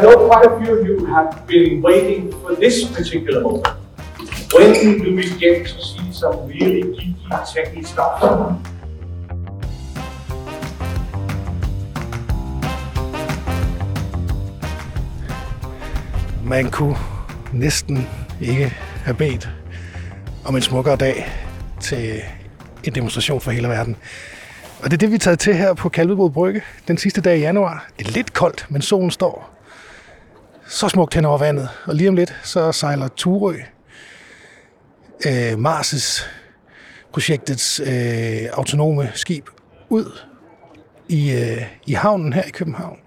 I know quite a few of you have been waiting for this particular moment. When do we get to see some really geeky, techy stuff? Man kunne næsten ikke have bedt om en smukkere dag til en demonstration for hele verden. Og det er det, vi er taget til her på Kalvebod Brygge den sidste dag i januar. Det er lidt koldt, men solen står så smukt hen over vandet. Og lige om lidt, så sejler Turø, øh, Mars' projektets øh, autonome skib ud i, øh, i havnen her i København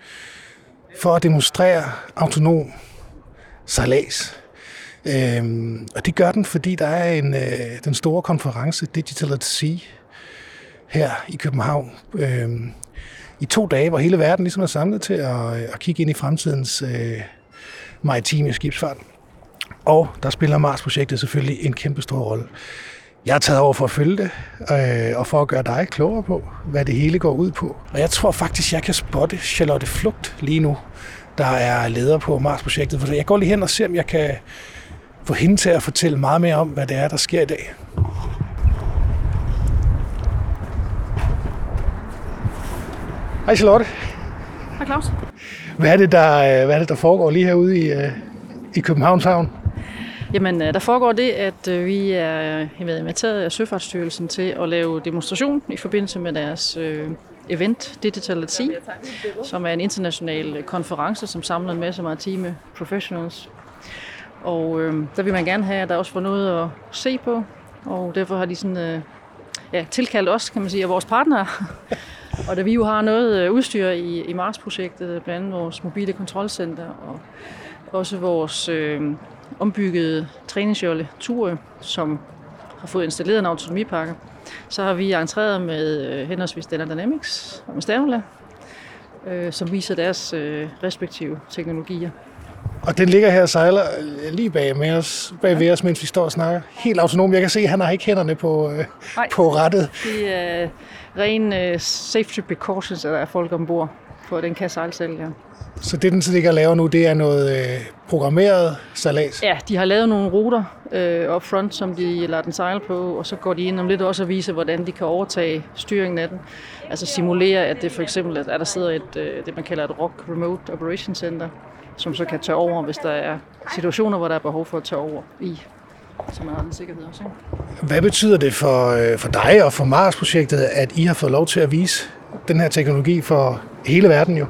for at demonstrere autonom sejlads. Øhm, og det gør den, fordi der er en, øh, den store konference Digital at Sea her i København. Øhm, I to dage, hvor hele verden ligesom er samlet til at, øh, at kigge ind i fremtidens øh, maritime skibsfart. Og der spiller Mars-projektet selvfølgelig en kæmpe stor rolle. Jeg er taget over for at følge det, øh, og for at gøre dig klogere på, hvad det hele går ud på. Og jeg tror faktisk, jeg kan spotte Charlotte Flugt lige nu, der er leder på Mars-projektet. For jeg går lige hen og ser, om jeg kan få hende til at fortælle meget mere om, hvad det er, der sker i dag. Hej Charlotte. Hej Claus. Hvad er det, der, øh, hvad er det, der foregår lige herude i, øh, i Københavns Havn? Jamen, øh, der foregår det, at vi er inviteret af Søfartsstyrelsen til at lave demonstration i forbindelse med deres event Digital at Sea, som er en international konference, som samler en masse maritime professionals. Og øh, der vil man gerne have, at der også får noget at se på, og derfor har de sådan, øh, ja, tilkaldt os, kan man sige, og vores partnere og da vi jo har noget øh, udstyr i, i Mars-projektet, blandt andet vores mobile kontrolcenter og også vores øh, ombyggede træningsjolle Ture, som har fået installeret en autonomipakke, så har vi entreret med øh, henholdsvis Dana Dynamics og med Stavla, øh, som viser deres øh, respektive teknologier. Og den ligger her og sejler øh, lige bag, med os, bag ved os, mens vi står og snakker. Helt autonom. Jeg kan se, at han har ikke hænderne på, øh, på rettet. Det er ren øh, safety precautions, at der er folk ombord, for den kan sejle selv, ja. Så det, den ligger og laver nu, det er noget øh, programmeret salat? Ja, de har lavet nogle ruter øh, up front, som de lader den sejle på, og så går de ind om lidt også og viser, hvordan de kan overtage styringen af den. Altså simulere, at det for eksempel, at der sidder et, øh, det man kalder et ROC, Remote Operation Center, som så kan tage over, hvis der er situationer, hvor der er behov for at tage over i så man har den sikkerhed også. Ikke? Hvad betyder det for, øh, for dig og for Mars-projektet, at I har fået lov til at vise den her teknologi for hele verden jo?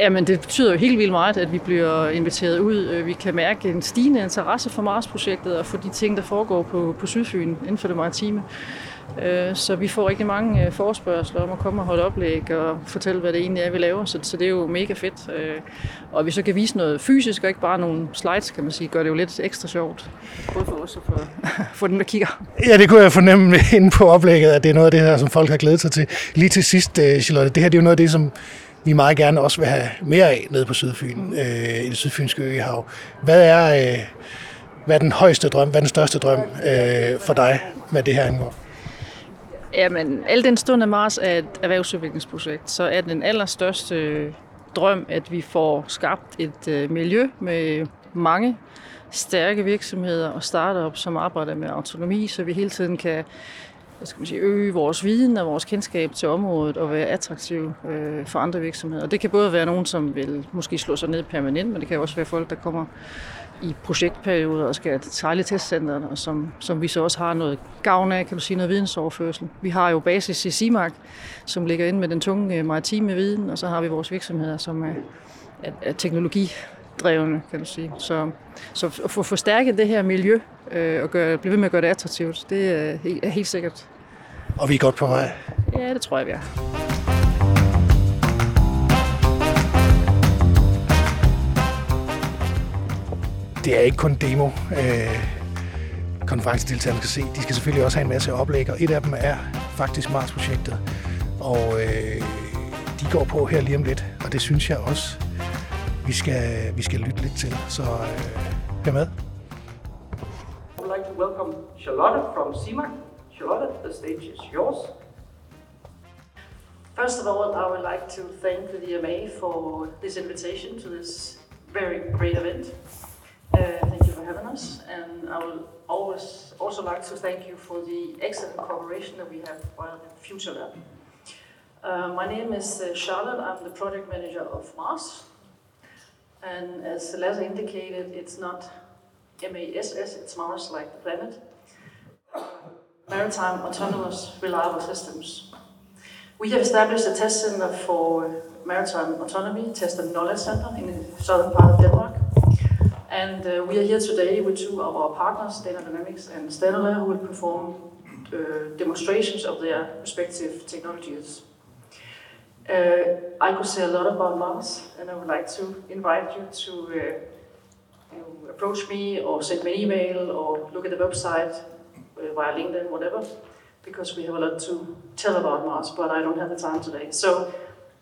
Jamen, det betyder jo helt vildt meget, at vi bliver inviteret ud. Vi kan mærke en stigende interesse for Mars-projektet og for de ting, der foregår på, på Sydfyn inden for det maritime. Øh, så vi får rigtig mange øh, forespørgseler om at komme og holde oplæg og fortælle, hvad det egentlig er, vi laver. Så, så det er jo mega fedt. Øh, og vi så kan vise noget fysisk, og ikke bare nogle slides, kan man sige, gør det jo lidt ekstra sjovt. Både for os og for, for dem, der kigger. Ja, det kunne jeg fornemme inde på oplægget, at det er noget af det her, som folk har glædet sig til. Lige til sidst, Charlotte, det her det er jo noget af det, som vi meget gerne også vil have mere af nede på Sydfyn, mm. øh, i det sydfynske øhav. Hvad er, øh, hvad er den højeste drøm, hvad er den største drøm øh, for dig, hvad det her angår? Jamen, al den stund af Mars er et erhvervsudviklingsprojekt, så er den allerstørste drøm, at vi får skabt et øh, miljø med mange stærke virksomheder og startups, som arbejder med autonomi, så vi hele tiden kan hvad skal man sige, øge vores viden og vores kendskab til området og være attraktiv øh, for andre virksomheder. Og det kan både være nogen, som vil måske slå sig ned permanent, men det kan også være folk, der kommer i projektperioder og skal sejle testcenterne, og som, som vi så også har noget gavn af, kan du sige, noget vidensoverførsel. Vi har jo basis i CIMAC, som ligger inde med den tunge øh, maritime viden, og så har vi vores virksomheder, som er, er, er teknologidrevne, kan du sige. Så, så at få forstærket det her miljø øh, og gøre, blive ved med at gøre det attraktivt, det er, er helt sikkert. Og vi er godt på vej. Ja, det tror jeg, vi er. Det er ikke kun demo, øh, konferencedeltagerne skal se. De skal selvfølgelig også have en masse oplæg, og et af dem er faktisk Mars-projektet. Og øh, de går på her lige om lidt, og det synes jeg også, vi skal, vi skal lytte lidt til. Så øh, hør med. I would like to welcome Charlotte from CIMAC. Charlotte, the stage is yours. First of all, I would like to thank the DMA for this invitation to this very great event. Uh, thank you for having us, and I will always also like to thank you for the excellent cooperation that we have while at Future Lab. Uh, my name is uh, Charlotte. I'm the project manager of Mars, and as Lasse indicated, it's not MASS, it's Mars like the planet. Maritime Autonomous Reliable Systems. We have established a test center for maritime autonomy, Test and Knowledge Center in the southern part of Denmark. And uh, we are here today with two of our partners, Data Dynamics and Stanley, who will perform uh, demonstrations of their respective technologies. Uh, I could say a lot about Mars, and I would like to invite you to uh, approach me or send me an email or look at the website uh, via LinkedIn, whatever, because we have a lot to tell about Mars, but I don't have the time today. So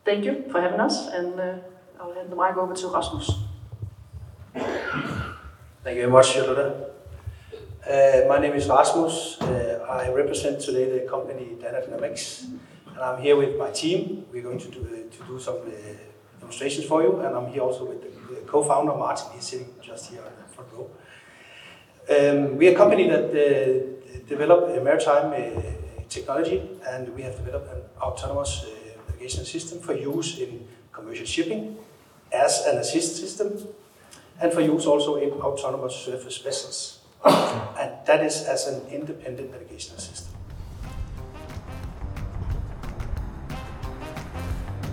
thank you for having us, and uh, I'll hand the mic over to Rasmus. Thank you very much, Charlotte. Uh, my name is Rasmus. Uh, I represent today the company Data Dynamics, and I'm here with my team. We're going to do, uh, to do some uh, demonstrations for you, and I'm here also with the, co-founder Martin. He's sitting just here in the front row. Um, we are a company that uh, develop uh, maritime uh, technology, and we have developed an autonomous uh, navigation system for use in commercial shipping as an assist system and for use also in autonomous surface vessels. and that is as an independent navigational system.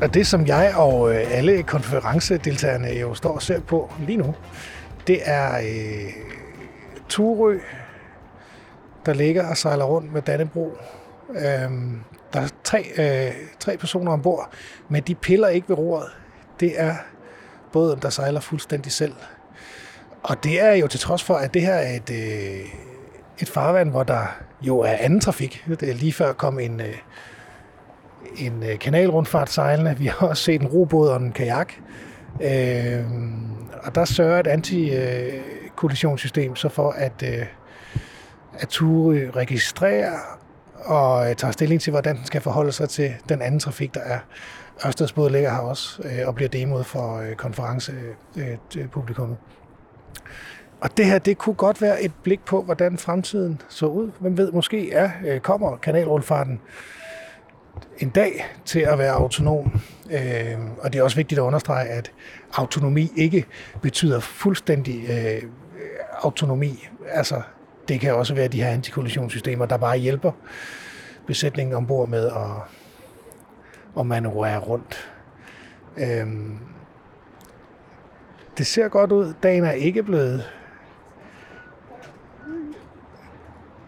Og det, som jeg og øh, alle konferencedeltagerne jo står og ser på lige nu, det er øh, Turø, der ligger og sejler rundt med Dannebro. Øhm, der er tre, øh, tre personer ombord, men de piller ikke ved roret. Det er båden, der sejler fuldstændig selv. Og det er jo til trods for, at det her er et, øh, et farvand, hvor der jo er anden trafik. Det er lige før kom en, øh, en øh, kanalrundfart sejlende. Vi har også set en robåd og en kajak. Øh, og der sørger et anti-kollisionssystem så for, at, øh, at Ture registrerer og øh, tager stilling til, hvordan den skal forholde sig til den anden trafik, der er. Ørsteds båd ligger her også øh, og bliver demoet for øh, konferencepublikummet. Øh, øh, og det her, det kunne godt være et blik på, hvordan fremtiden så ud. Hvem ved, måske er, øh, kommer kanalrundfarten en dag til at være autonom. Øh, og det er også vigtigt at understrege, at autonomi ikke betyder fuldstændig øh, autonomi. Altså, det kan også være de her antikollisionsystemer, der bare hjælper besætningen ombord med at, og manøvrere rundt. Øhm, det ser godt ud. Dagen er ikke blevet...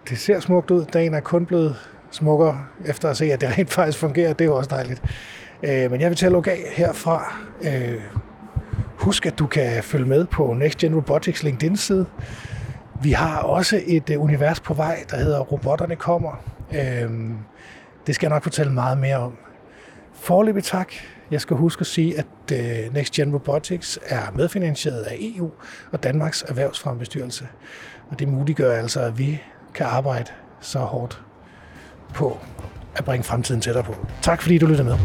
Det ser smukt ud. Dagen er kun blevet smukkere, efter at se, at det rent faktisk fungerer. Det er jo også dejligt. Øh, men jeg vil til at lukke af herfra. Øh, husk, at du kan følge med på Next Gen Robotics LinkedIn-side. Vi har også et øh, univers på vej, der hedder Robotterne kommer. Øh, det skal jeg nok fortælle meget mere om. Forløbig tak. Jeg skal huske at sige, at øh, Next Gen Robotics er medfinansieret af EU og Danmarks Erhvervsfrembestyrelse. Og det muliggør altså, at vi kan arbejde så hårdt på at bringe fremtiden tættere på. Tak fordi du lyttede med.